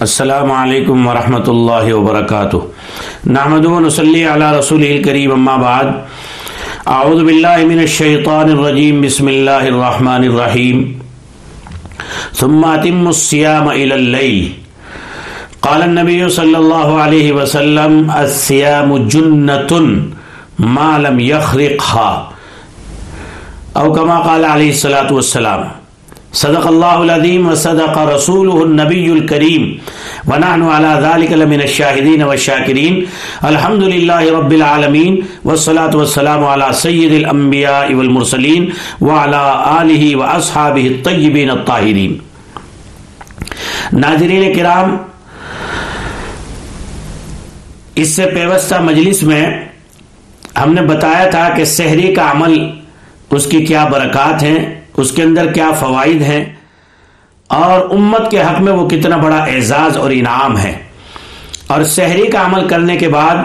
السلام علیکم ورحمۃ اللہ وبرکاتہ۔ نحمد و علی رسول الکریم، اما بعد۔ اعوذ باللہ من الشیطان الرجیم، بسم اللہ الرحمن الرحیم۔ ثم اتم الصیام الى اللیل۔ قال النبی صلی اللہ علیہ وسلم، الصیام جنة ما لم يخرقها او کما قال علیہ الصلاة والسلام۔ صدق اللہ العظیم وصدق رسوله النبی الکریم ونحن على ذلك لمن الشاہدین والشاکرین الحمد للہ رب العالمین والصلاة والسلام على سید الانبیاء والمرسلین وعلى آلہ واصحابہ الطیبین الطاہرین. ناظرین کرام، اس سے پیوستہ مجلس میں ہم نے بتایا تھا کہ سحری کا عمل اس کی کیا برکات ہیں اس کے اندر کیا فوائد ہیں اور امت کے حق میں وہ کتنا بڑا اعزاز اور انعام ہے۔ اور سحری کا عمل کرنے کے بعد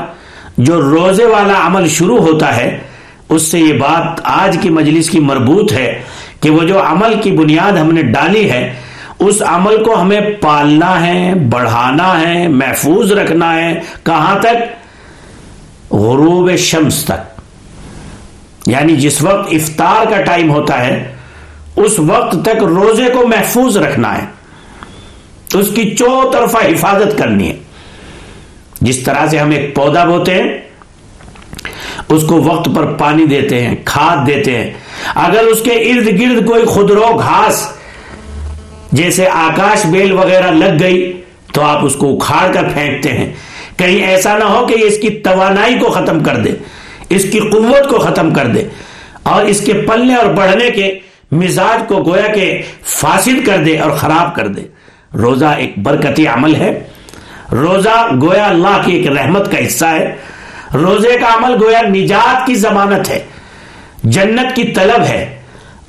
جو روزے والا عمل شروع ہوتا ہے، اس سے یہ بات آج کی مجلس کی مربوط ہے کہ وہ جو عمل کی بنیاد ہم نے ڈالی ہے، اس عمل کو ہمیں پالنا ہے، بڑھانا ہے، محفوظ رکھنا ہے۔ کہاں تک؟ غروب شمس تک۔ یعنی جس وقت افطار کا ٹائم ہوتا ہے اس وقت تک روزے کو محفوظ رکھنا ہے۔ اس کی چو طرفہ حفاظت کرنی ہے۔ جس طرح سے ہم ایک پودا بوتے ہیں، اس کو وقت پر پانی دیتے ہیں، کھاد دیتے ہیں۔ اگر اس کے ارد گرد کوئی خدرو گھاس، جیسے آکاش بیل وغیرہ لگ گئی، تو آپ اس کو اکھاڑ کر پھینکتے ہیں۔ کہیں ایسا نہ ہو کہ یہ اس کی توانائی کو ختم کر دے، اس کی قوت کو ختم کر دے۔ اور اس کے پلنے اور بڑھنے کے مزاج کو گویا کہ فاسد کر دے اور خراب کر دے۔ روزہ ایک برکتی عمل ہے۔ روزہ گویا اللہ کی ایک رحمت کا حصہ ہے۔ روزے کا عمل گویا نجات کی ضمانت ہے۔ جنت کی طلب ہے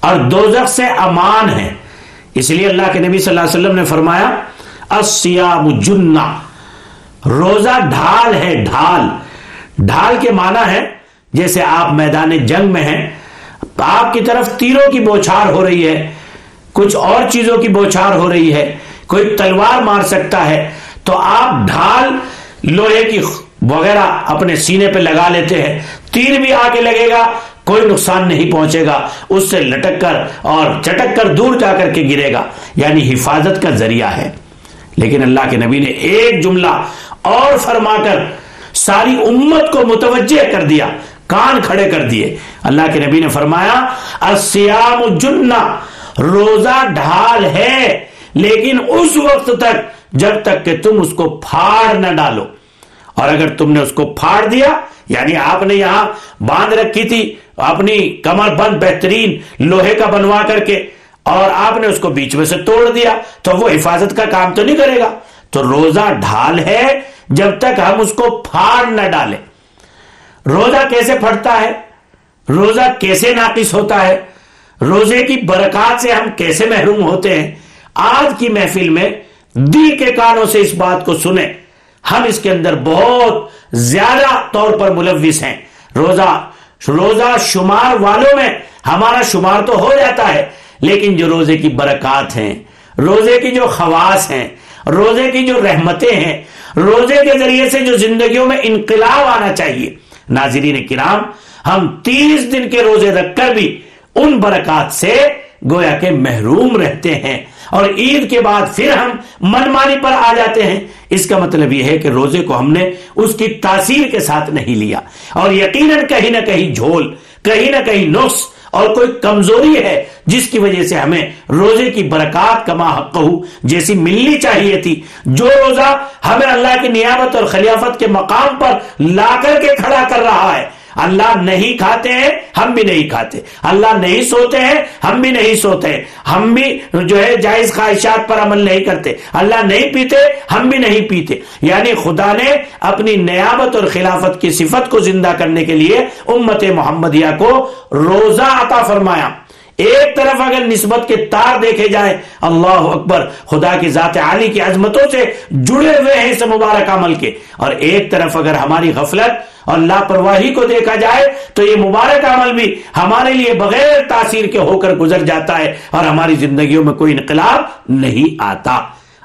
اور دوزخ سے امان ہے۔ اس لیے اللہ کے نبی صلی اللہ علیہ وسلم نے فرمایا السیام جنہ۔ روزہ ڈھال ہے، ڈھال۔ ڈھال کے معنی ہے، جیسے آپ میدان جنگ میں ہیں آپ کی طرف تیروں کی بوچھار ہو رہی ہے، کچھ اور چیزوں کی بوچھار ہو رہی ہے، کوئی تلوار مار سکتا ہے، تو آپ ڈھال لوہے کی وغیرہ اپنے سینے پہ لگا لیتے ہیں۔ تیر بھی آ کے لگے گا، کوئی نقصان نہیں پہنچے گا۔ اس سے لٹک کر اور چٹک کر دور جا کر کے گرے گا۔ یعنی حفاظت کا ذریعہ ہے۔ لیکن اللہ کے نبی نے ایک جملہ اور فرما کر ساری امت کو متوجہ کر دیا۔ کان کھڑے کر دیے۔ اللہ کے نبی نے فرمایا السیام جنہ روزہ ڈھال ہے، لیکن اس وقت تک جب تک کہ تم اس کو پھاڑ نہ ڈالو۔ اور اگر تم نے اس کو پھاڑ دیا یعنی آپ نے یہاں باندھ رکھی تھی، اپنی کمر بند، بہترین لوہے کا بنوا کر کے، اور آپ نے اس کو بیچ میں سے توڑ دیا، تو وہ حفاظت کا کام تو نہیں کرے گا۔ تو روزہ ڈھال ہے جب تک ہم اس کو پھاڑ نہ ڈالیں۔ روزہ کیسے پھٹتا ہے؟ روزہ کیسے ناقص ہوتا ہے؟ روزے کی برکات سے ہم کیسے محروم ہوتے ہیں؟ آج کی محفل میں دی کے کانوں سے اس بات کو سنیں۔ ہم اس کے اندر بہت زیادہ طور پر ملوث ہیں۔ روزہ روزہ شمار والوں میں ہمارا شمار تو ہو جاتا ہے، لیکن جو روزے کی برکات ہیں، روزے کی جو خواص ہیں، روزے کی جو رحمتیں ہیں، روزے کے ذریعے سے جو زندگیوں میں انقلاب آنا چاہیے۔ ناظرین کرام، ہم تیس دن کے روزے رکھ کر بھی ان برکات سے گویا کے محروم رہتے ہیں۔ اور عید کے بعد پھر ہم منمانی پر آ جاتے ہیں۔ اس کا مطلب یہ ہے کہ روزے کو ہم نے اس کی تاثیر کے ساتھ نہیں لیا۔ اور یقیناً کہیں نہ کہیں جھول، کہیں نہ کہیں نقص اور کوئی کمزوری ہے جس کی وجہ سے ہمیں روزے کی برکات کما حق جیسی ملنی چاہیے تھی، جو روزہ ہمیں اللہ کی نیابت اور خلافت کے مقام پر لا کر کے کھڑا کر رہا ہے۔ اللہ نہیں کھاتے ہیں، ہم بھی نہیں کھاتے۔ اللہ نہیں سوتے ہیں، ہم بھی نہیں سوتے ہم بھی جو ہے جائز خواہشات پر عمل نہیں کرتے۔ اللہ نہیں پیتے، ہم بھی نہیں پیتے۔ یعنی خدا نے اپنی نیابت اور خلافت کی صفت کو زندہ کرنے کے لیے امت محمدیہ کو روزہ عطا فرمایا۔ ایک طرف اگر نسبت کے تار دیکھے جائیں، اللہ اکبر، خدا کی ذات عالی کی عظمتوں سے جڑے ہوئے ہیں اس مبارک عمل کے۔ اور ایک طرف اگر ہماری غفلت اور لاپرواہی کو دیکھا جائے، تو یہ مبارک عمل بھی ہمارے لیے بغیر تاثیر کے ہو کر گزر جاتا ہے اور ہماری زندگیوں میں کوئی انقلاب نہیں آتا۔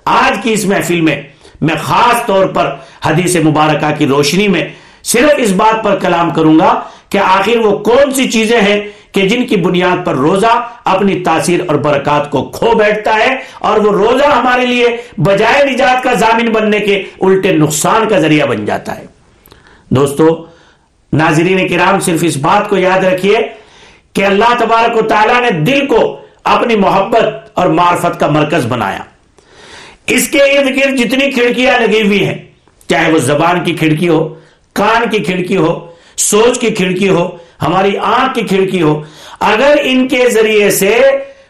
آج کی اس محفل میں میں خاص طور پر حدیث مبارکہ کی روشنی میں صرف اس بات پر کلام کروں گا کہ آخر وہ کون سی چیزیں ہیں کہ جن کی بنیاد پر روزہ اپنی تاثیر اور برکات کو کھو بیٹھتا ہے اور وہ روزہ ہمارے لیے بجائے نجات کا ضامن بننے کے الٹے نقصان کا ذریعہ بن جاتا ہے۔ دوستو، ناظرین کرام، صرف اس بات کو یاد رکھیے کہ اللہ تبارک و تعالیٰ نے دل کو اپنی محبت اور معرفت کا مرکز بنایا۔ اس کے ارد گرد جتنی کھڑکیاں لگی ہوئی ہیں، چاہے وہ زبان کی کھڑکی ہو، کان کی کھڑکی ہو، سوچ کی کھڑکی ہو ہماری آنکھ کی کھڑکی ہو۔ اگر ان کے ذریعے سے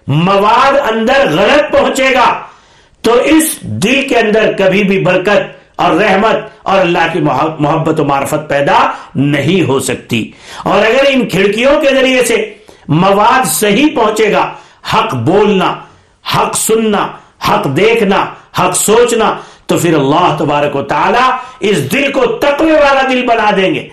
مواد اندر غلط پہنچے گا، تو اس دل کے اندر کبھی بھی برکت اور رحمت اور اللہ کی محبت و معرفت پیدا نہیں ہو سکتی۔ اور اگر ان کھڑکیوں کے ذریعے سے مواد صحیح پہنچے گا، حق بولنا، حق سننا، حق دیکھنا، حق سوچنا، تو پھر اللہ تبارک و تعالی اس دل کو تقوی والا دل بنا دیں گے۔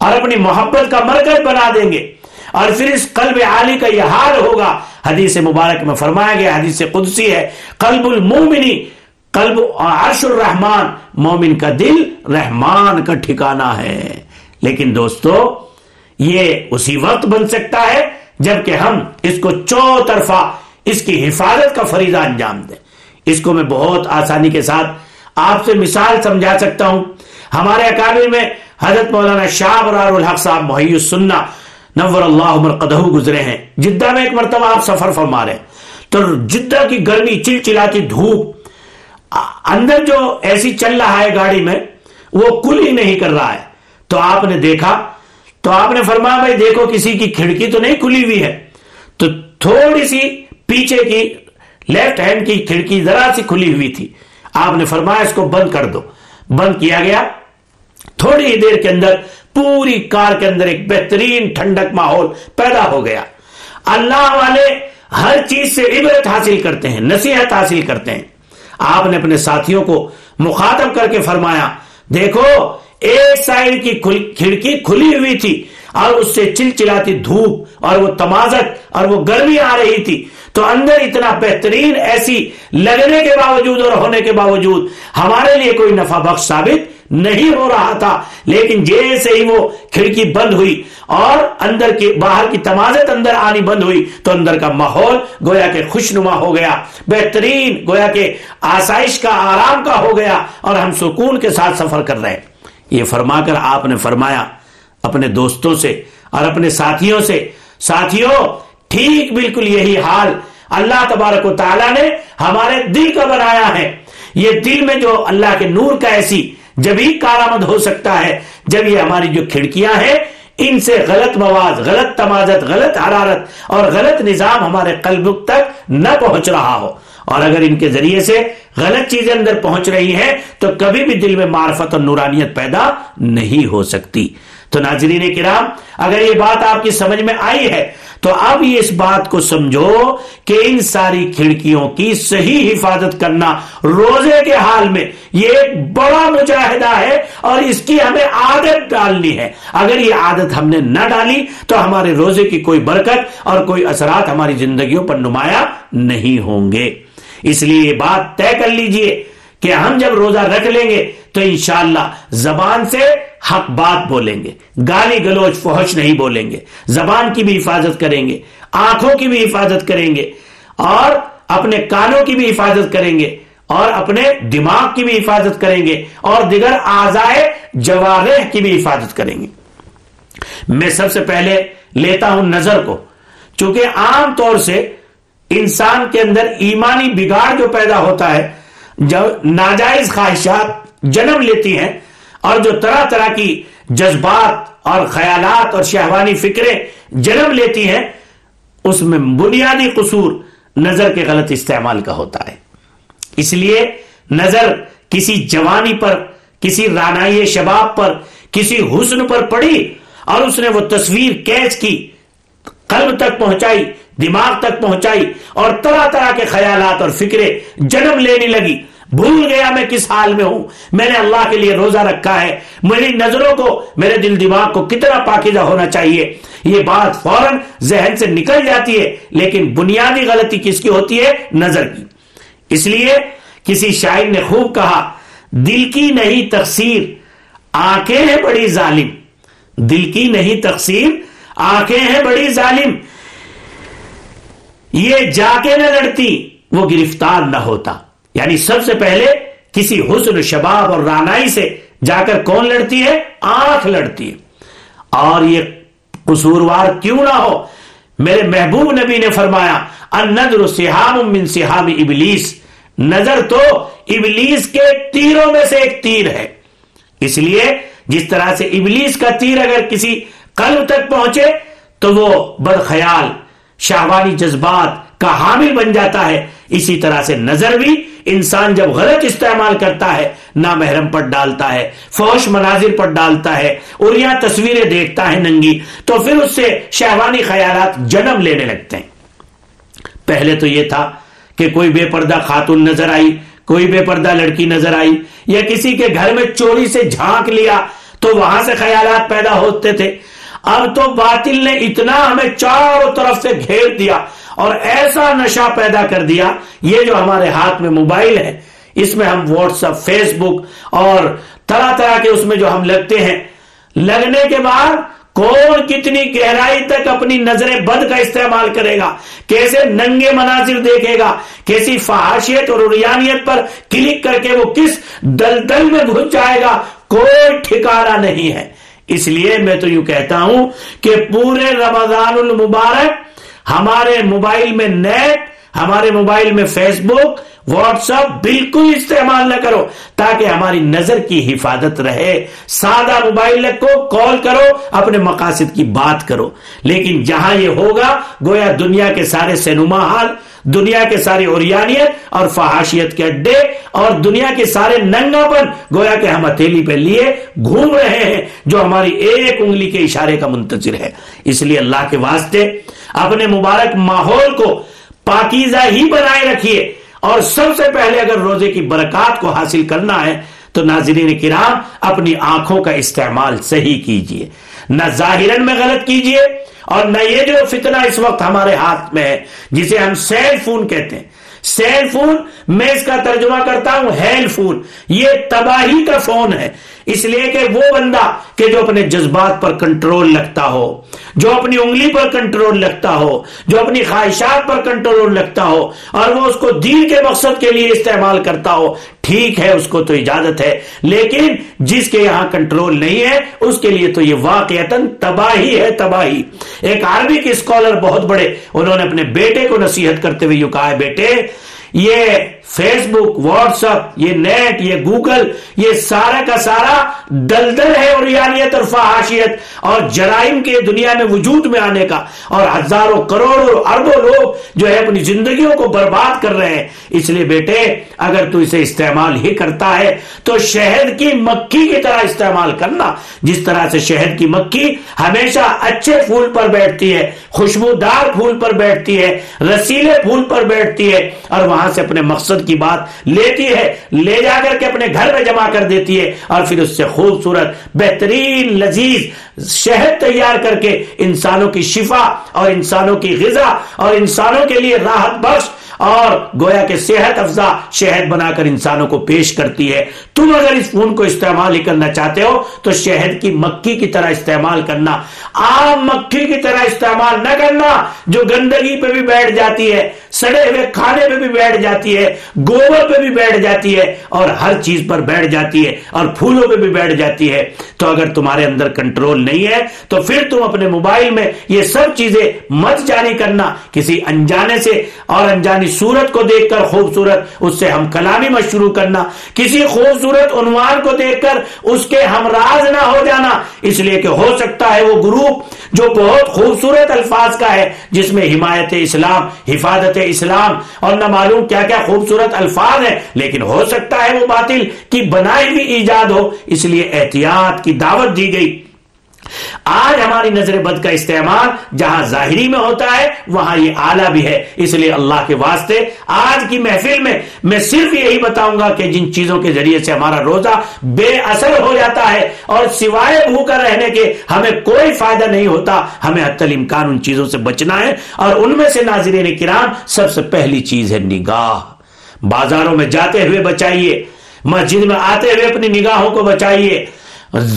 اور اپنی محبت کا مرکز بنا دیں گے۔ اور پھر اس قلب عالی کا یہ حال ہوگا۔ حدیث مبارک میں فرمایا گیا، حدیث قدسی ہے، قلب المومنی قلب عرش الرحمان مومن کا دل رحمان کا ٹھکانہ ہے۔ لیکن دوستو، یہ اسی وقت بن سکتا ہے جبکہ ہم اس کو چوطرفہ اس کی حفاظت کا فریضہ انجام دیں۔ اس کو میں بہت آسانی کے ساتھ آپ سے مثال سمجھا سکتا ہوں۔ ہمارے اکابر میں حضرت مولانا شاہ برار الحق صاحب محی السنہ، نور اللہ عمر گزرے ہیں۔ جدہ میں ایک مرتبہ آپ سفر فرما رہے تو جدہ کی گرمی چل چلاتی دھوپ، اندر جو ایسی چل رہا ہے گاڑی میں، وہ کل ہی نہیں کر رہا ہے۔ تو آپ نے دیکھا، تو آپ نے فرمایا، بھائی دیکھو کسی کی کھڑکی تو نہیں کھلی ہوئی ہے۔ تو تھوڑی سی پیچھے کی لیفٹ ہینڈ کی کھڑکی ذرا سی کھلی ہوئی تھی۔ آپ نے فرمایا، اس کو بند کر دو۔ بند کیا گیا۔ تھوڑی ہی دیر کے اندر پوری کار کے اندر ایک بہترین ٹھنڈک ماحول پیدا ہو گیا۔ اللہ والے ہر چیز سے عبرت حاصل کرتے ہیں، نصیحت حاصل کرتے ہیں۔ آپ نے اپنے ساتھیوں کو مخاطب کر کے فرمایا، دیکھو، ایک سائڈ کی کھڑکی کھلی ہوئی تھی اور اس سے چل چلاتی دھوپ اور وہ تمازت اور وہ گرمی آ رہی تھی۔ تو اندر اتنا بہترین ایسی لگنے کے باوجود اور ہونے کے باوجود ہمارے لیے کوئی نفع بخش ثابت نہیں ہو رہا تھا۔ لیکن جیسے ہی وہ کھڑکی بند ہوئی اور اندر کی باہر کی تمازت اندر آنی بند ہوئی تو اندر کا ماحول گویا کے خوشنما ہو گیا۔ بہترین گویا کے آسائش کا، آرام کا ہو گیا اور ہم سکون کے ساتھ سفر کر رہے ہیں۔ یہ فرما کر آپ نے فرمایا اپنے دوستوں سے اور اپنے ساتھیوں سے، ساتھیوں، ٹھیک بالکل یہی حال۔ اللہ تبارک و تعالیٰ نے ہمارے دل کا بنایا ہے۔ یہ دل میں جو اللہ کے نور کا ایسی جب ہی کارآمد ہو سکتا ہے، جب یہ ہماری جو کھڑکیاں ہیں، ان سے غلط مواد، غلط تمازت، غلط حرارت اور غلط نظام ہمارے قلب تک نہ پہنچ رہا ہو۔ اور اگر ان کے ذریعے سے غلط چیزیں اندر پہنچ رہی ہیں، تو کبھی بھی دل میں معرفت اور نورانیت پیدا نہیں ہو سکتی۔ تو ناظرین کرام، اگر یہ بات آپ کی سمجھ میں آئی ہے، تو اب یہ اس بات کو سمجھو کہ ان ساری کھڑکیوں کی صحیح حفاظت کرنا روزے کے حال میں یہ ایک بڑا مجاہدہ ہے اور اس کی ہمیں عادت ڈالنی ہے۔ اگر یہ عادت ہم نے نہ ڈالی تو ہمارے روزے کی کوئی برکت اور کوئی اثرات ہماری زندگیوں پر نمایاں نہیں ہوں گے۔ اس لیے یہ بات طے کر لیجیے کہ ہم جب روزہ رکھ لیں گے تو انشاءاللہ زبان سے حق بات بولیں گے۔ گالی گلوچ فوہش نہیں بولیں گے۔ زبان کی بھی حفاظت کریں گے۔ آنکھوں کی بھی حفاظت کریں گے۔ اور اپنے کانوں کی بھی حفاظت کریں گے۔ اور اپنے دماغ کی بھی حفاظت کریں گے۔ اور دیگر آزائے جوارح کی بھی حفاظت کریں گے۔ میں سب سے پہلے لیتا ہوں نظر کو۔ چونکہ عام طور سے انسان کے اندر ایمانی بگاڑ جو پیدا ہوتا ہے جب ناجائز خواہشات جنم لیتی ہیں اور جو طرح طرح کی جذبات اور خیالات اور شہوانی فکریں جنم لیتی ہیں، اس میں بنیادی قصور نظر کے غلط استعمال کا ہوتا ہے۔ اس لیے نظر کسی جوانی پر، کسی رانائی شباب پر، کسی حسن پر پڑی اور اس نے وہ تصویر کیچ کی، قلب تک پہنچائی، دماغ تک پہنچائی اور طرح طرح کے خیالات اور فکریں جنم لینے لگی۔ بھول گیا میں کس حال میں ہوں۔ میں نے اللہ کے لیے روزہ رکھا ہے۔ میری نظروں کو، میرے دل دماغ کو کتنا پاکیزہ ہونا چاہیے۔ یہ بات فوراً ذہن سے نکل جاتی ہے، لیکن بنیادی غلطی کس کی ہوتی ہے؟ نظر کی۔ اس لیے کسی شاعر نے خوب کہا، دل کی نہیں تقسیر آنکھیں ہیں بڑی ظالم۔ دل کی نہیں تقسیر آنکھیں ہیں بڑی ظالم۔ یہ جا کے نہ لڑتی، وہ گرفتار نہ ہوتا۔ یعنی سب سے پہلے کسی حسن شباب اور رانائی سے جا کر کون لڑتی ہے؟ آنکھ لڑتی ہے۔ اور یہ قصوروار کیوں نہ ہو؟ میرے محبوب نبی نے فرمایا النظر سحام من سحام ابلیس۔ نظر تو ابلیس کے تیروں میں سے ایک تیر ہے۔ اس لیے جس طرح سے ابلیس کا تیر اگر کسی قلب تک پہنچے، تو وہ بد خیال شاہوانی جذبات کا حامل بن جاتا ہے۔ اسی طرح سے نظر بھی انسان جب غلط استعمال کرتا ہے نہ محرم پر ڈالتا ہے، فوش مناظر پر ڈالتا ہے، اور یہاں تصویریں دیکھتا ہے ننگی، تو پھر اس سے شہوانی خیالات جنم لینے لگتے ہیں۔ پہلے تو یہ تھا کہ کوئی بے پردہ خاتون نظر آئی، کوئی بے پردہ لڑکی نظر آئی، یا کسی کے گھر میں چوری سے جھانک لیا، تو وہاں سے خیالات پیدا ہوتے تھے۔ اب تو باطل نے اتنا ہمیں چاروں طرف سے گھیر دیا اور ایسا نشہ پیدا کر دیا، یہ جو ہمارے ہاتھ میں موبائل ہے، اس میں ہم واٹس اپ فیس بک اور طرح طرح کے اس میں جو ہم لگتے ہیں۔ لگنے کے بعد کون کتنی گہرائی تک اپنی نظر بد کا استعمال کرے گا؟ کیسے ننگے مناظر دیکھے گا؟ کیسی فحاشیت اور ریانیت پر کلک کر کے وہ کس دلدل میں گھس جائے گا؟ کوئی ٹھکانا نہیں ہے۔ اس لیے میں تو یوں کہتا ہوں کہ پورے رمضان المبارک ہمارے موبائل میں نیٹ، ہمارے موبائل میں فیس بک واٹس اپ بالکل استعمال نہ کرو تاکہ ہماری نظر کی حفاظت رہے۔ سادہ موبائل کو کال کرو، اپنے مقاصد کی بات کرو۔ لیکن جہاں یہ ہوگا، گویا دنیا کے سارے سینما حال دنیا کے سارے اوریانیت اور فحاشیت کے اڈے اور دنیا کے سارے ننگا پن گویا کہ ہم ہتھیلی پہ لیے گھوم رہے ہیں، جو ہماری ایک انگلی کے اشارے کا منتظر ہے۔ اس لیے اللہ کے واسطے اپنے مبارک ماحول کو پاکیزہ ہی بنائے رکھیے۔ اور سب سے پہلے اگر روزے کی برکات کو حاصل کرنا ہے، تو ناظرین کرام، اپنی آنکھوں کا استعمال صحیح کیجیے۔ نہ ظاہرن میں غلط کیجیے، اور نہ یہ جو فتنہ اس وقت ہمارے ہاتھ میں ہے، جسے ہم سیل فون کہتے ہیں۔ سیل فون، میں اس کا ترجمہ کرتا ہوں، ہیل فون۔ یہ تباہی کا فون ہے۔ اس لیے کہ وہ بندہ کہ جو اپنے جذبات پر کنٹرول لگتا ہو، جو اپنی انگلی پر کنٹرول لگتا ہو، جو اپنی خواہشات پر کنٹرول لگتا ہو، اور وہ اس کو دین کے مقصد کے لیے استعمال کرتا ہو، ٹھیک ہے، اس کو تو اجازت ہے، لیکن جس کے یہاں کنٹرول نہیں ہے، اس کے لیے تو یہ واقع تباہی ہے، تباہی۔ ایک عربی کے اسکالر بہت بڑے، انہوں نے اپنے بیٹے کو نصیحت کرتے ہوئے کہا ہے، بیٹے، یہ فیس بک واٹس اپ یہ نیٹ یہ گوگل یہ سارا کا سارا دلدل ہے اور یانیت اور فحاشیت اور جرائم کے دنیا میں وجود میں آنے کا اور ہزاروں کروڑوں اربوں لوگ جو ہے اپنی زندگیوں کو برباد کر رہے ہیں۔ اس لیے بیٹے، اگر تو اسے استعمال ہی کرتا ہے تو شہد کی مکھی کی طرح استعمال کرنا۔ جس طرح سے شہد کی مکھی ہمیشہ اچھے پھول پر بیٹھتی ہے، خوشبودار پھول پر بیٹھتی ہے، رسیلے پھول پر بیٹھتی ہے اور وہاں سے اپنے مقصد کی بات لیتی ہے، لے جا کر کے اپنے گھر میں جمع کر دیتی ہے اور پھر اس سے خوبصورت، بہترین، لذیذ شہد تیار کر کے انسانوں کی شفا اور انسانوں کی غذا اور انسانوں کے لیے راحت بخش اور گویا کے صحت افزا شہد بنا کر انسانوں کو پیش کرتی ہے۔ تم اگر اس فون کو استعمال ہی کرنا چاہتے ہو تو شہد کی مکھی کی طرح استعمال کرنا۔ عام مکھی کی طرح استعمال نہ کرنا جو گندگی پہ بھی بیٹھ جاتی ہے، سڑے ہوئے کھانے پہ بھی بیٹھ جاتی ہے، گوبر پہ بھی بیٹھ جاتی ہے اور ہر چیز پر بیٹھ جاتی ہے اور پھولوں پہ بھی بیٹھ جاتی ہے۔ تو اگر تمہارے اندر کنٹرول نہیں ہے، تو پھر تم اپنے موبائل میں یہ سب چیزیں مت جاری کرنا۔ کسی انجانے سے اور انجانی صورت کو دیکھ کر خوبصورت، اس سے ہم کلامی مشروع کرنا۔ کسی خوبصورت عنوان کو دیکھ کر اس کے ہمراز نہ ہو جانا۔ اس لیے کہ ہو سکتا ہے وہ گروپ جو بہت خوبصورت الفاظ کا ہے، جس میں حمایت اسلام، حفاظت اسلام اور نہ معلوم کیا کیا خوبصورت الفاظ ہیں۔ لیکن ہو سکتا ہے وہ باطل کی بنائی بھی ایجاد ہو۔ اس لیے احتیاط کی دعوت دی گئی۔ آج ہماری نظر بد کا استعمال جہاں ظاہری میں ہوتا ہے، وہاں یہ آلہ بھی ہے۔ اس لیے اللہ کے واسطے آج کی محفل میں میں صرف یہی بتاؤں گا کہ جن چیزوں کے ذریعے سے ہمارا روزہ بے اثر ہو جاتا ہے اور سوائے بھوکا رہنے کے ہمیں کوئی فائدہ نہیں ہوتا، ہمیں حت الامکان ان چیزوں سے بچنا ہے۔ اور ان میں سے ناظرین کرام، سب سے پہلی چیز ہے نگاہ۔ بازاروں میں جاتے ہوئے بچائیے، مسجد میں آتے ہوئے اپنی نگاہوں کو بچائیے۔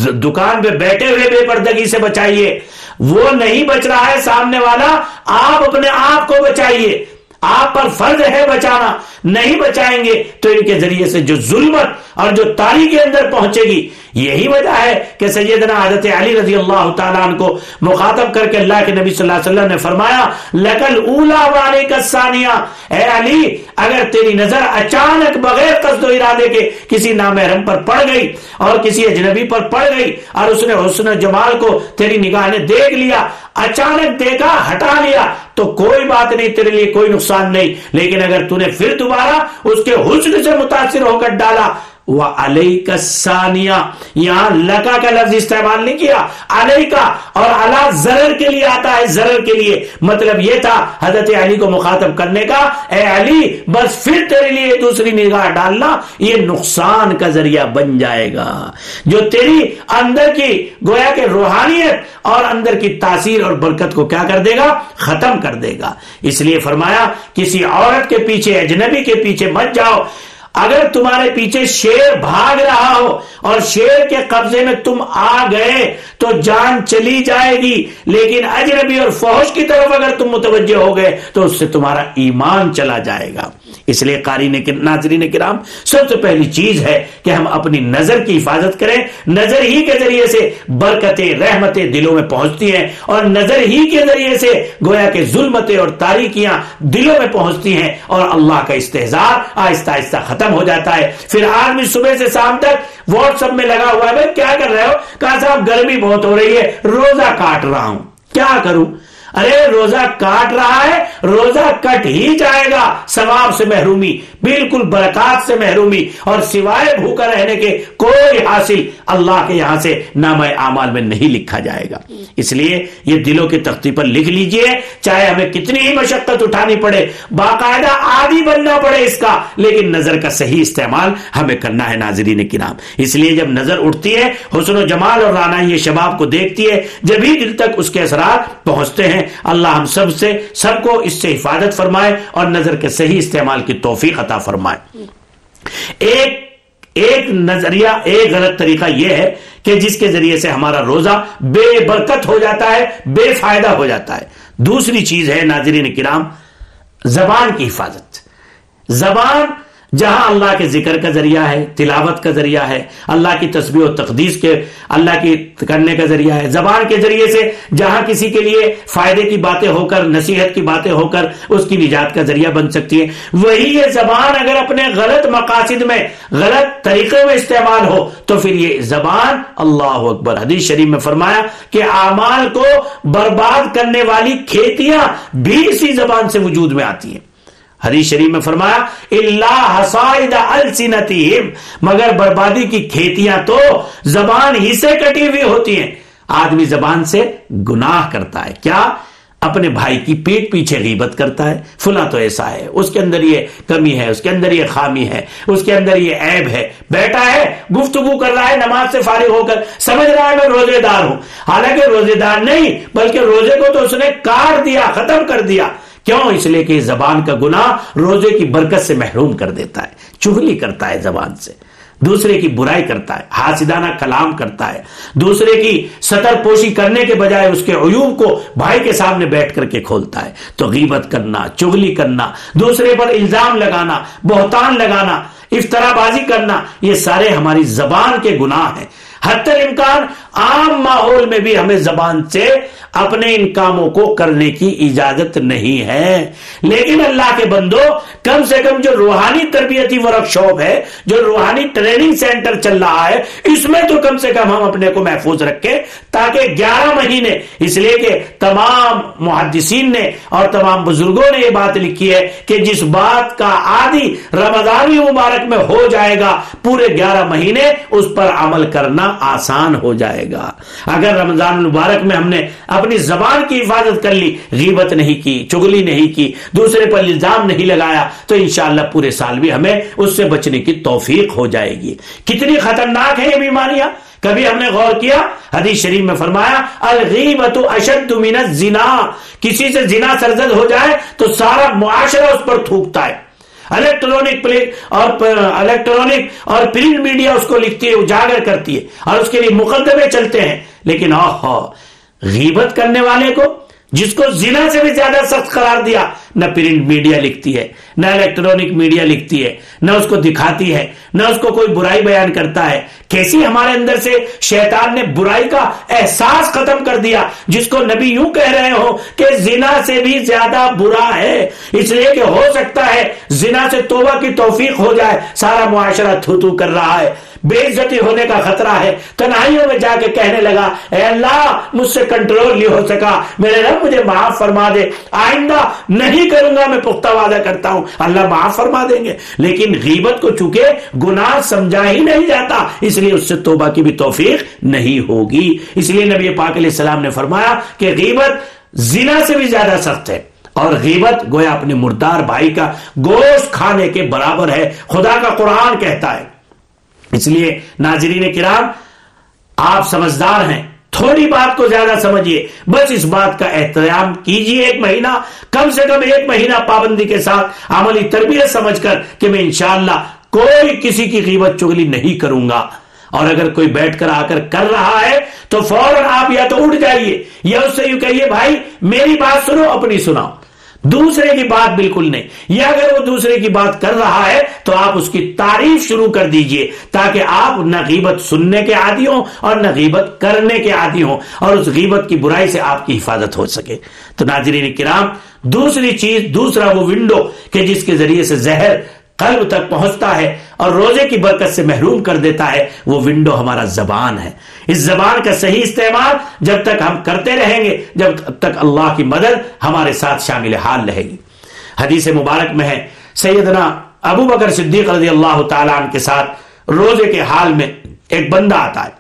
دکان پہ بیٹھے ہوئے بے پردگی سے بچائیے۔ وہ نہیں بچ رہا ہے سامنے والا، آپ اپنے آپ کو بچائیے۔ آپ پر فرض ہے بچانا، نہیں بچائیں گے تو ان کے ذریعے سے جو ظلمت اور جو تاریخ اندر پہنچے گی، یہی وجہ ہے کہ سیدنا حضرت علی رضی اللہ تعالیٰ عنہ کو مخاطب کر کے اللہ کے نبی صلی اللہ علیہ وسلم نے فرمایا، لکل اولا والے کا ثانیہ اے علی، اگر تیری نظر اچانک بغیر قصد و ارادے کے کسی نامحرم پر پڑ گئی اور کسی اجنبی پر پڑ گئی اور اس نے حسن جمال کو تیری نگاہ نے دیکھ لیا، اچانک دیکھا، ہٹا لیا تو کوئی بات نہیں، تیرے لیے کوئی نقصان نہیں۔ لیکن اگر تو نے پھر دوبارہ اس کے حسن سے متاثر ہو کر ڈالا وہ علیہ کا سانیہ یہاں لکا کا لفظ استعمال نہیں کیا علیہ کا اور اللہ زرر کے لیے آتا ہے، زرر کے لیے۔ مطلب یہ تھا حضرت علی کو مخاطب کرنے کا۔ اے علی، بس پھر تیرے لیے دوسری نگاہ ڈالنا، یہ نقصان کا ذریعہ بن جائے گا۔ جو تیری اندر کی گویا کہ روحانیت اور اندر کی تاثیر اور برکت کو کیا کر دے گا؟ ختم کر دے گا۔ اس لیے فرمایا، کسی عورت کے پیچھے، اجنبی کے پیچھے مت جاؤ۔ اگر تمہارے پیچھے شیر بھاگ رہا ہو اور شیر کے قبضے میں تم آ گئے تو جان چلی جائے گی، لیکن اجنبی اور فوج کی طرف اگر تم متوجہ ہو گئے تو اس سے تمہارا ایمان چلا جائے گا۔ اس لیے قاری ناظرین کرام، سب سے پہلی چیز ہے کہ ہم اپنی نظر کی حفاظت کریں۔ نظر ہی کے ذریعے سے برکتیں، رحمتیں دلوں میں پہنچتی ہیں اور نظر ہی کے ذریعے سے گویا کہ ظلمتیں اور تاریکیاں دلوں میں پہنچتی ہیں اور اللہ کا استحزار آہستہ آہستہ ختم ہو جاتا ہے۔ پھر آدمی صبح سے شام تک واٹس ایپ میں لگا ہوا ہے، بھائی، کیا کر رہے ہو؟ کہا صاحب، گرمی بہت ہو رہی ہے۔ روزہ کاٹ رہا ہوں۔ کیا کروں؟ ارے، روزہ کاٹ رہا ہے، روزہ کٹ ہی جائے گا۔ ثواب سے محرومی۔ بالکل برکات سے محرومی اور سوائے بھوکا رہنے کے کوئی حاصل اللہ کے یہاں سے نام اعمال میں نہیں لکھا جائے گا۔ اس لیے یہ دلوں کی تختی پر لکھ لیجیے، چاہے ہمیں کتنی ہی مشقت اٹھانی پڑے، باقاعدہ عادی بننا پڑے اس کا، لیکن نظر کا صحیح استعمال ہمیں کرنا ہے ناظرین کرام۔ اس لیے جب نظر اٹھتی ہے، حسن و جمال اور رانائی شباب کو دیکھتی ہے، جب ہی دل تک اس کے اثرات پہنچتے ہیں، اللہ ہم سب سے، سب کو اس سے حفاظت فرمائے اور نظر کے صحیح استعمال کی توفیق عطا فرمائے۔ ایک ایک نظریہ، ایک غلط طریقہ یہ ہے کہ جس کے ذریعے سے ہمارا روزہ بے برکت ہو جاتا ہے، بے فائدہ ہو جاتا ہے۔ دوسری چیز ہے ناظرین کرام، زبان کی حفاظت۔ زبان جہاں اللہ کے ذکر کا ذریعہ ہے، تلاوت کا ذریعہ ہے، اللہ کی تصویر و تقدیس کے، اللہ کی کرنے کا ذریعہ ہے۔ زبان کے ذریعے سے جہاں کسی کے لیے فائدے کی باتیں ہو کر، نصیحت کی باتیں ہو کر، اس کی نجات کا ذریعہ بن سکتی ہے۔ وہی یہ زبان اگر اپنے غلط مقاصد میں، غلط طریقے میں استعمال ہو، تو پھر یہ زبان اللہ اکبر۔ حدیث شریف میں فرمایا کہ اعمال کو برباد کرنے والی کھیتیاں بھی اسی زبان سے وجود میں آتی ہیں۔ حدیث شریف میں فرمایا، اللہ حسائد السنتہم. مگر بربادی کی کھیتیاں تو زبان ہی سے کٹی ہوئی ہوتی ہیں۔ آدمی زبان سے گناہ کرتا ہے۔ کیا؟ اپنے بھائی کی پیٹ پیچھے غیبت کرتا ہے۔ فلا تو ایسا ہے۔ اس کے اندر یہ کمی ہے، اس کے اندر یہ خامی ہے، اس کے اندر یہ عیب ہے۔ بیٹا ہے، گفتگو کر رہا ہے، نماز سے فارغ ہو کر۔ سمجھ رہا ہے میں روزے دار ہوں۔ حالانکہ روزے دار نہیں، بلکہ روزے کو تو اس نے کاٹ دیا، ختم کر دیا۔ کیوں اس لیے کہ زبان کا گناہ روزے کی برکت سے محروم کر دیتا ہے، چغلی کرتا ہے زبان سے۔ دوسرے کی برائی کرتا ہے، حاسدانہ کلام کرتا ہے۔ دوسرے کی سطر پوشی کرنے کے بجائے اس کے عیوب کو بھائی کے سامنے بیٹھ کر کے کھولتا ہے۔ تو غیبت کرنا، چغلی کرنا، دوسرے پر الزام لگانا، بہتان لگانا افطرا بازی کرنا، یہ سارے ہماری زبان کے گناہ ہیں۔ حتی الامکان عام ماحول میں بھی ہمیں زبان سے اپنے ان کاموں کو کرنے کی اجازت نہیں ہے۔ لیکن اللہ کے بندو، کم سے کم جو روحانی تربیتی ورک شاپ ہے، جو روحانی ٹریننگ سینٹر چل رہا ہے، اس میں تو کم سے کم ہم اپنے کو محفوظ رکھیں تاکہ گیارہ مہینے، اس لیے کہ تمام محدثین نے اور تمام بزرگوں نے یہ بات لکھی ہے کہ جس بات کا عادی رمضانی مبارک میں ہو جائے گا، پورے گیارہ مہینے اس پر عمل کرنا آسان ہو جائے گا۔ اگر رمضان مبارک میں ہم نے اپنی زبان کی حفاظت کر لی، غیبت نہیں کی، چگلی نہیں کی، دوسرے پر الزام نہیں لگایا، تو انشاءاللہ پورے سال بھی ہمیں اس سے بچنے کی توفیق ہو جائے گی۔ کتنی خطرناک ہے یہ بیماریاں۔ کبھی ہم نے غور کیا، حدیث شریف میں فرمایا الغیبت اشد من الزنا۔ کسی سے زنا سرزد ہو جائے تو سارا معاشرہ اس پر تھوکتا ہے۔ الیکٹرانک اور uh, الیکٹرانک اور پرنٹ میڈیا اس کو لکھتی ہے، اجاگر کرتی ہے اور اس کے لیے مقدمے چلتے ہیں لیکن غیبت کرنے والے کو جس کو زنا سے بھی زیادہ سخت قرار دیا، نہ پرنٹ میڈیا لکھتی ہے، نہ الیکٹرانک میڈیا لکھتی ہے، نہ اس کو دکھاتی ہے، نہ اس کو کوئی برائی بیان کرتا ہے۔ کیسی ہمارے اندر سے شیطان نے برائی کا احساس ختم کر دیا، جس کو نبی یوں کہہ رہے ہو کہ زنا سے بھی زیادہ برا ہے۔ اس لیے کہ ہو سکتا ہے زنا سے توبہ کی توفیق ہو جائے، سارا معاشرہ تھو تھو کر رہا ہے۔ بے عزتی ہونے کا خطرہ ہے۔ تنہائیوں میں جا کے کہنے لگا، اے اللہ، مجھ سے کنٹرول نہیں ہو سکا۔ میرے رب، مجھے معاف فرما دے۔ آئندہ نہیں کروں گا، میں پختہ وعدہ کرتا ہوں۔ اللہ معاف فرما دیں گے۔ لیکن غیبت کو چونکہ گناہ سمجھا ہی نہیں جاتا، اس لیے اس سے توبہ کی بھی توفیق نہیں ہوگی۔ اس لیے نبی پاک علیہ السلام نے فرمایا کہ غیبت زنا سے بھی زیادہ سخت ہے۔ اور غیبت گویا اپنے مردار بھائی کا گوشت کھانے کے برابر ہے۔ خدا کا قرآن کہتا ہے۔ اس لیے ناظرین کرام، آپ سمجھدار ہیں۔ تھوڑی بات کو زیادہ سمجھیے۔ بس اس بات کا احترام کیجیے ایک مہینہ، کم سے کم ایک مہینہ پابندی کے ساتھ عملی تربیت سمجھ کر کہ میں انشاءاللہ کوئی کسی کی قیمت چگلی نہیں کروں گا۔ اور اگر کوئی بیٹھ کر آ کر کر رہا ہے تو فوراً آپ یا تو اٹھ جائیے، یا اس سے یوں کہیے، بھائی، میری بات سنو، اپنی سناؤ۔ دوسرے کی بات بالکل نہیں۔ یا اگر وہ دوسرے کی بات کر رہا ہے، تو آپ اس کی تعریف شروع کر دیجیے، تاکہ آپ نہ غیبت سننے کے عادی ہوں اور نہ غیبت کرنے کے عادی ہوں اور اس غیبت کی برائی سے آپ کی حفاظت ہو سکے۔ تو ناظرین کرام، دوسری چیز، دوسرا وہ ونڈو کہ جس کے ذریعے سے زہر قلب تک پہنچتا ہے اور روزے کی برکت سے محروم کر دیتا ہے، وہ ونڈو ہمارا زبان ہے۔ اس زبان کا صحیح استعمال جب تک ہم کرتے رہیں گے، جب تک اللہ کی مدد ہمارے ساتھ شامل حال رہے گی۔ حدیث مبارک میں ہے، سیدنا ابو بکر صدیق رضی اللہ تعالیٰ عنہ کے ساتھ روزے کے حال میں ایک بندہ آتا ہے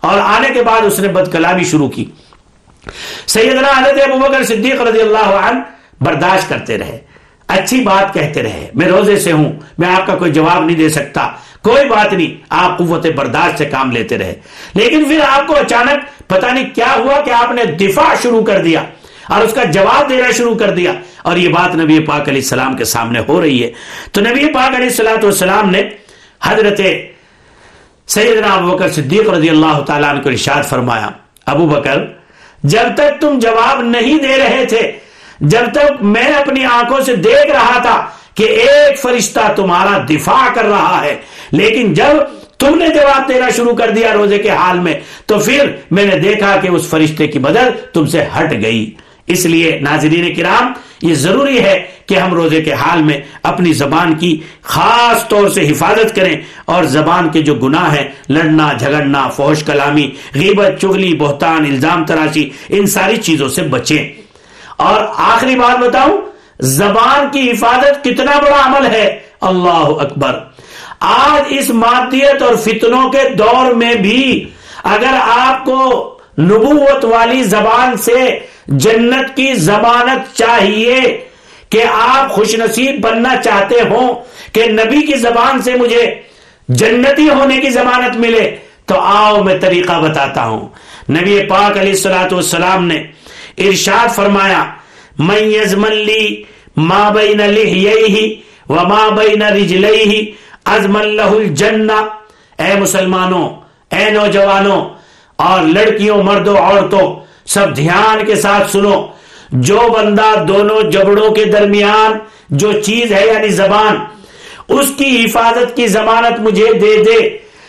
اور آنے کے بعد اس نے بد کلامی شروع کی۔ سیدنا حضرت ابو بکر صدیق رضی اللہ عنہ برداشت کرتے رہے۔ اچھی بات کہتے رہے۔ میں روزے سے ہوں، میں آپ کا کوئی جواب نہیں دے سکتا۔ کوئی بات نہیں، آپ قوت برداشت سے کام لیتے رہے۔ لیکن پھر آپ کو اچانک پتہ نہیں کیا ہوا کہ آپ نے دفاع شروع کر دیا اور اس کا جواب دینا شروع کر دیا۔ اور یہ بات نبی پاک علیہ السلام کے سامنے ہو رہی ہے۔ تو نبی پاک علیہ السلام نے حضرت سیدنا ابو بکر صدیق رضی اللہ تعالیٰ عنہ کو ارشاد فرمایا، ابو بکر، جب تک تم جواب نہیں دے رہے تھے جب تک میں اپنی آنکھوں سے دیکھ رہا تھا کہ ایک فرشتہ تمہارا دفاع کر رہا ہے، لیکن جب تم نے جواب دینا شروع کر دیا روزے کے حال میں، تو پھر میں نے دیکھا کہ اس فرشتے کی بدل تم سے ہٹ گئی۔ اس لیے ناظرین کرام، یہ ضروری ہے کہ ہم روزے کے حال میں اپنی زبان کی خاص طور سے حفاظت کریں اور زبان کے جو گناہ ہیں، لڑنا، جھگڑنا، فوش، کلامی، غیبت، چغلی، بہتان، الزام، تراشی، ان ساری چیزوں سے بچیں۔ اور آخری بات بتاؤں، زبان کی حفاظت کتنا بڑا عمل ہے۔ اللہ اکبر۔ آج اس مادیت اور فتنوں کے دور میں بھی اگر آپ کو نبوت والی زبان سے جنت کی ضمانت چاہیے کہ آپ خوش نصیب بننا چاہتے ہوں کہ نبی کی زبان سے مجھے جنتی ہونے کی ضمانت ملے، تو آؤ میں طریقہ بتاتا ہوں۔ نبی پاک علیہ السلاۃ والسلام نے ارشاد فرمایا، من یزمن لی ما بین لحیئی و ما بین رجلئی ازمن لہ الجنہ. اے مسلمانوں، اے نوجوانوں اور لڑکیوں، مردوں، عورتوں، سب دھیان کے ساتھ سنو، جو بندہ دونوں جبڑوں کے درمیان جو چیز ہے یعنی زبان، اس کی حفاظت کی ضمانت مجھے دے دے۔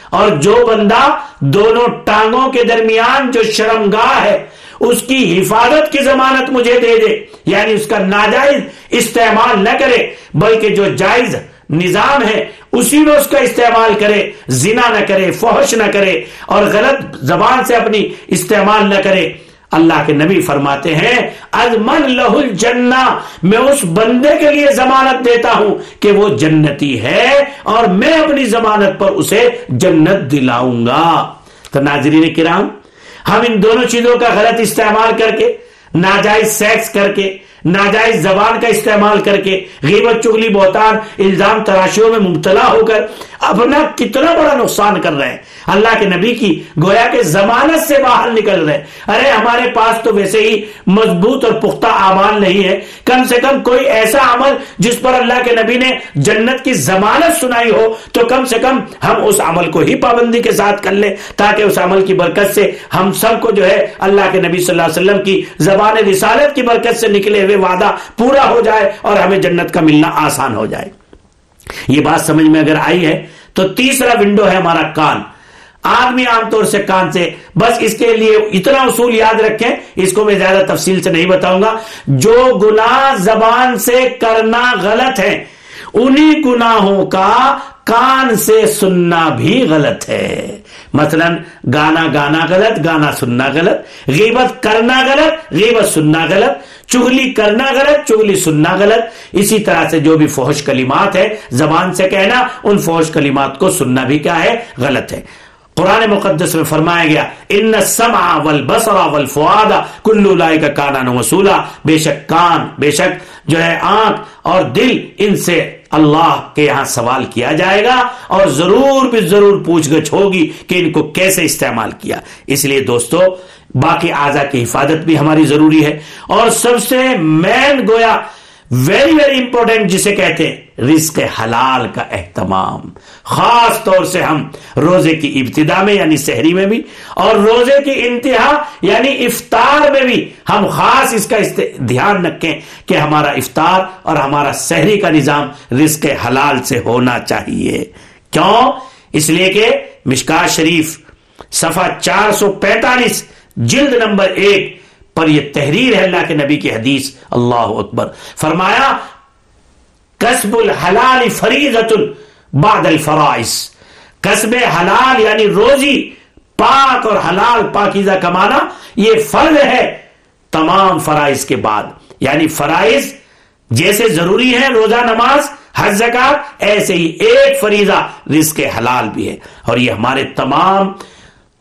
اور جو بندہ دونوں ٹانگوں کے درمیان جو شرمگاہ ہے اس کی حفاظت کی ضمانت مجھے دے دے۔ یعنی اس کا ناجائز استعمال نہ کرے، بلکہ جو جائز نظام ہے، اسی میں اس کا استعمال کرے۔ زنا نہ کرے، فحش نہ کرے، اور غلط زبان سے اپنی استعمال نہ کرے۔ اللہ کے نبی فرماتے ہیں ازمن لہ الجنہ میں اس بندے کے لیے ضمانت دیتا ہوں کہ وہ جنتی ہے، اور میں اپنی ضمانت پر اسے جنت دلاؤں گا۔ تو ناظرین کرام ہم ان دونوں چیزوں کا غلط استعمال کر کے ناجائز سیکس کر کے ناجائز زبان کا استعمال کر کے غیبت چگلی بہتان الزام تراشیوں میں مبتلا ہو کر اپنا کتنا بڑا نقصان کر رہے ہیں۔ اللہ کے نبی کی گویا کے زمانت سے باہر نکل رہے ہیں۔ ارے، ہمارے پاس تو ویسے ہی مضبوط اور پختہ اعمال نہیں ہے۔ کم سے کم کوئی ایسا عمل جس پر اللہ کے نبی نے جنت کی ضمانت سنائی ہو، تو کم سے کم ہم اس عمل کو ہی پابندی کے ساتھ کر لیں، تاکہ اس عمل کی برکت سے ہم سب کو جو ہے اللہ کے نبی صلی اللہ علیہ وسلم کی زبان رسالت کی برکت سے نکلے ہوئے وعدہ پورا ہو جائے اور ہمیں جنت کا ملنا آسان ہو جائے۔ یہ بات سمجھ میں اگر آئی ہے تو تیسرا ونڈو ہے ہمارا کان۔ آدمی عام طور سے کان سے، بس اس کے لیے اتنا اصول یاد رکھیں، اس کو میں زیادہ تفصیل سے نہیں بتاؤں گا۔ جو گناہ زبان سے کرنا غلط ہے، انہی گناہوں کا کان سے سننا بھی غلط ہے۔ مثلا گانا گانا غلط، گانا سننا غلط، غیبت کرنا غلط، غیبت سننا غلط چگلی کرنا غلط چگلی سننا غلط۔ اسی طرح سے جو بھی فوش کلمات ہے، زبان سے کہنا، ان فوش کلمات کو سننا بھی کیا ہے؟ غلط ہے۔ قرآن مقدس میں فرمایا گیا، ان السمع والبصر والفؤاد کل اولئک کان مسولا بے شک کان، بے شک جو ہے آنکھ اور دل، ان سے اللہ کے یہاں سوال کیا جائے گا اور ضرور بھی ضرور پوچھ گچھ ہوگی کہ ان کو کیسے استعمال کیا۔ اس لیے دوستو، باقی اعضا کی حفاظت بھی ہماری ضروری ہے۔ اور سب سے مین گویا ویری ویری امپورٹنٹ جسے کہتے ہیں رزق حلال کا اہتمام۔ خاص طور سے ہم روزے کی ابتدا میں یعنی سحری میں بھی اور روزے کی انتہا یعنی افطار میں بھی ہم خاص اس کا دھیان رکھیں کہ ہمارا افطار اور ہمارا سحری کا نظام رزق حلال سے ہونا چاہیے۔ کیوں؟ اس لیے کہ مشکا شریف صفحہ چار سو پینتالیس جلد نمبر ایک پر یہ تحریر ہے اللہ کے نبی کی حدیث۔ اللہ اکبر۔ فرمایا کسب الحلال فریضت بعد الفرائض. کسب حلال یعنی روزی، پاک اور حلال پاکیزہ کمانا، یہ فرض ہے تمام فرائض کے بعد. یعنی فرائض جیسے ضروری ہے روزہ، نماز، حج زکات ایسے ہی ایک فریضہ رزق حلال بھی ہے. اور یہ ہمارے تمام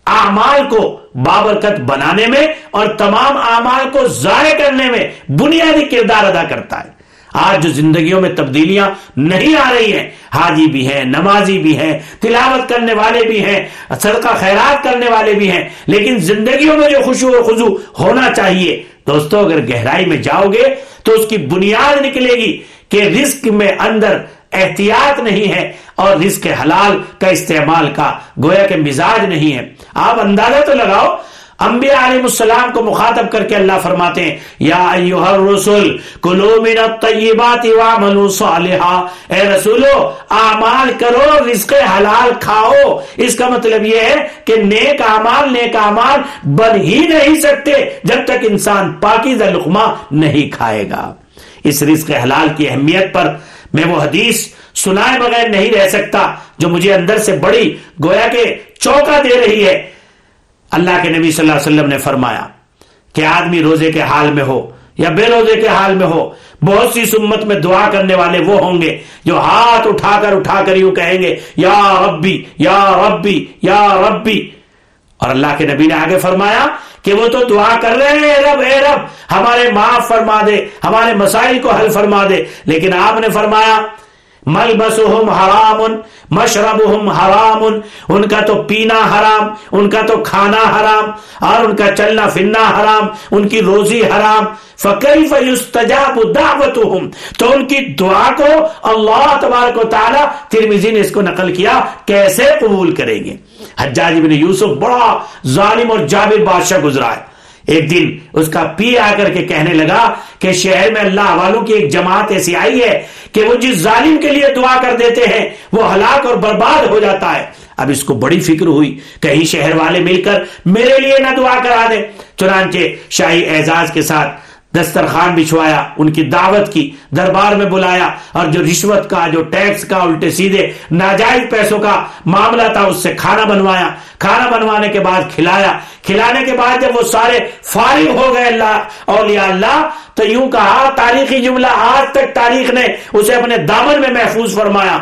اعمال کو بابرکت بنانے میں اور تمام اعمال کو ضائع کرنے میں بنیادی کردار ادا کرتا ہے۔ آج جو زندگیوں میں تبدیلیاں نہیں آ رہی ہیں۔ حاجی بھی ہیں، نمازی بھی ہیں، تلاوت کرنے والے بھی ہیں، صدقہ خیرات کرنے والے بھی ہیں۔ لیکن زندگیوں میں جو خوشو و خضو ہونا چاہیے، دوستو، اگر گہرائی میں جاؤ گے تو اس کی بنیاد نکلے گی کہ رزق میں اندر احتیاط نہیں ہے اور رزق حلال کا استعمال کا گویا کے مزاج نہیں ہے۔ آپ اندازہ تو لگاؤ انبیاء علیہ السلام کو مخاطب کر کے اللہ فرماتے ہیں، یا ایوہ الرسول کلو من الطیبات وعملو صالحا۔ اے رسولو، اعمال کرو، رزق حلال کھاؤ۔ اس کا مطلب یہ ہے کہ نیک اعمال نیک اعمال بن ہی نہیں سکتے جب تک انسان پاکیزہ لقمہ نہیں کھائے گا۔ اس رزق حلال کی اہمیت پر میں وہ حدیث سنائے بغیر نہیں رہ سکتا جو مجھے اندر سے بڑی، گویا کے چوکا دے رہی ہے۔ اللہ کے نبی صلی اللہ علیہ وسلم نے فرمایا کہ آدمی روزے کے حال میں ہو یا بے روزے کے حال میں ہو، بہت سی سمت میں دعا کرنے والے وہ ہوں گے جو ہاتھ اٹھا کر اٹھا کر یوں کہیں گے، یا ربی یا ربی یا ربی۔ اور اللہ کے نبی نے آگے فرمایا کہ وہ تو دعا کر رہے ہیں، اے رب اے رب، ہمارے معاف فرما دے، ہمارے مسائل کو حل فرما دے۔ لیکن آپ نے فرمایا ملبسہم حرام، مشربہم حرام، ان کا تو پینا حرام، ان کا تو کھانا حرام، اور ان کا چلنا پھرنا حرام، ان کی روزی حرام۔ فَكَيْفَ يُسْتَجَابُ دَعْوَتُهُمْ؟ تو ان کی دعا کو اللہ تبارک و تعالی ترمیزی نے اس کو نقل کیا، کیسے قبول کریں گے؟ حجاج بن یوسف بڑا ظالم اور جابر بادشاہ گزرا ہے۔ ایک دن اس کا پی آ کر کے کہنے لگا کہ شہر میں اللہ والوں کی ایک جماعت ایسی آئی ہے کہ وہ جس ظالم کے لیے دعا کر دیتے ہیں، وہ ہلاک اور برباد ہو جاتا ہے۔ اب اس کو بڑی فکر ہوئی، کہیں شہر والے مل کر میرے لیے نہ دعا کرا دے چنانچہ شاہی اعزاز کے ساتھ دسترخوان بچھوایا، ان کی دعوت کی، دربار میں بلایا، اور جو رشوت کا، جو ٹیکس کا، الٹے سیدھے ناجائز پیسوں کا معاملہ تھا، اس سے کھانا بنوایا۔ کھانا بنوانے کے بعد کھلایا۔ کھلانے کے بعد جب وہ سارے فارغ ہو گئے، اللہ، اولیاء اللہ، تو یوں کہا، تاریخی جملہ آج تک تاریخ نے اسے اپنے دامن میں محفوظ فرمایا۔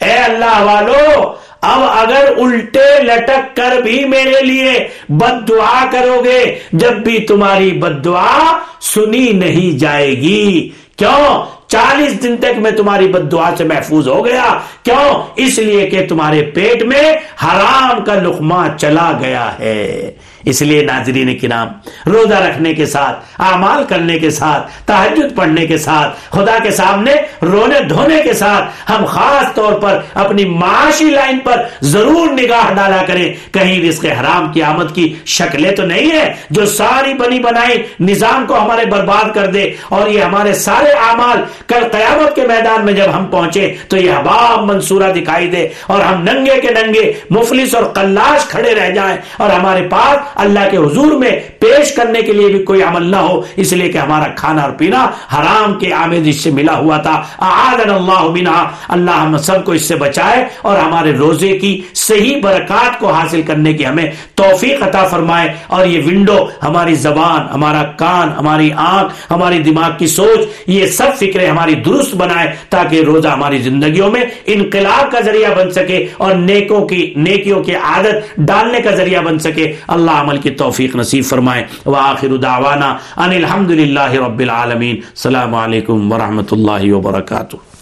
اے اللہ والو اب اگر الٹے لٹک کر بھی میرے لیے بد دعا کرو گے، جب بھی تمہاری بد دعا سنی نہیں جائے گی۔ کیوں؟ چالیس دن تک میں تمہاری بد دعا سے محفوظ ہو گیا۔ کیوں؟ اس لیے کہ تمہارے پیٹ میں حرام کا لقمہ چلا گیا ہے۔ اس لیے ناظرین کی نام روزہ رکھنے کے ساتھ، اعمال کرنے کے ساتھ تحجد پڑھنے کے ساتھ، خدا کے سامنے رونے دھونے کے ساتھ ہم خاص طور پر اپنی معاشی لائن پر ضرور نگاہ ڈالا کریں۔ کہیں رزق حرام کی آمد کی شکلیں تو نہیں ہے جو ساری بنی بنائی نظام کو ہمارے برباد کر دے اور یہ ہمارے سارے اعمال کل قیامت کے میدان میں جب ہم پہنچے تو یہ حباب منصورہ دکھائی دے اور ہم ننگے کے ننگے مفلس اور قلاش کھڑے رہ جائیں اور ہمارے پاس اللہ کے حضور میں پیش کرنے کے لیے بھی کوئی عمل نہ ہو، اس لیے کہ ہمارا کھانا اور پینا حرام کے آمیز سے ملا ہوا تھا۔ اللہ منہا۔ اللہ ہم سب کو اس سے بچائے اور ہمارے روزے کی صحیح برکات کو حاصل کرنے کی ہمیں توفیق عطا فرمائے۔ اور یہ ونڈو، ہماری زبان، ہمارا کان، ہماری آنکھ، ہماری دماغ کی سوچ، یہ سب فکریں ہماری درست بنائے تاکہ روزہ ہماری زندگیوں میں انقلاب کا ذریعہ بن سکے اور نیکوں کی، نیکیوں کی عادت ڈالنے کا ذریعہ بن سکے۔ اللہ عمل کی توفیق نصیب فرمائے۔ وآخر دعوانا ان الحمدللہ رب العالمین۔ السلام علیکم ورحمۃ اللہ وبرکاتہ۔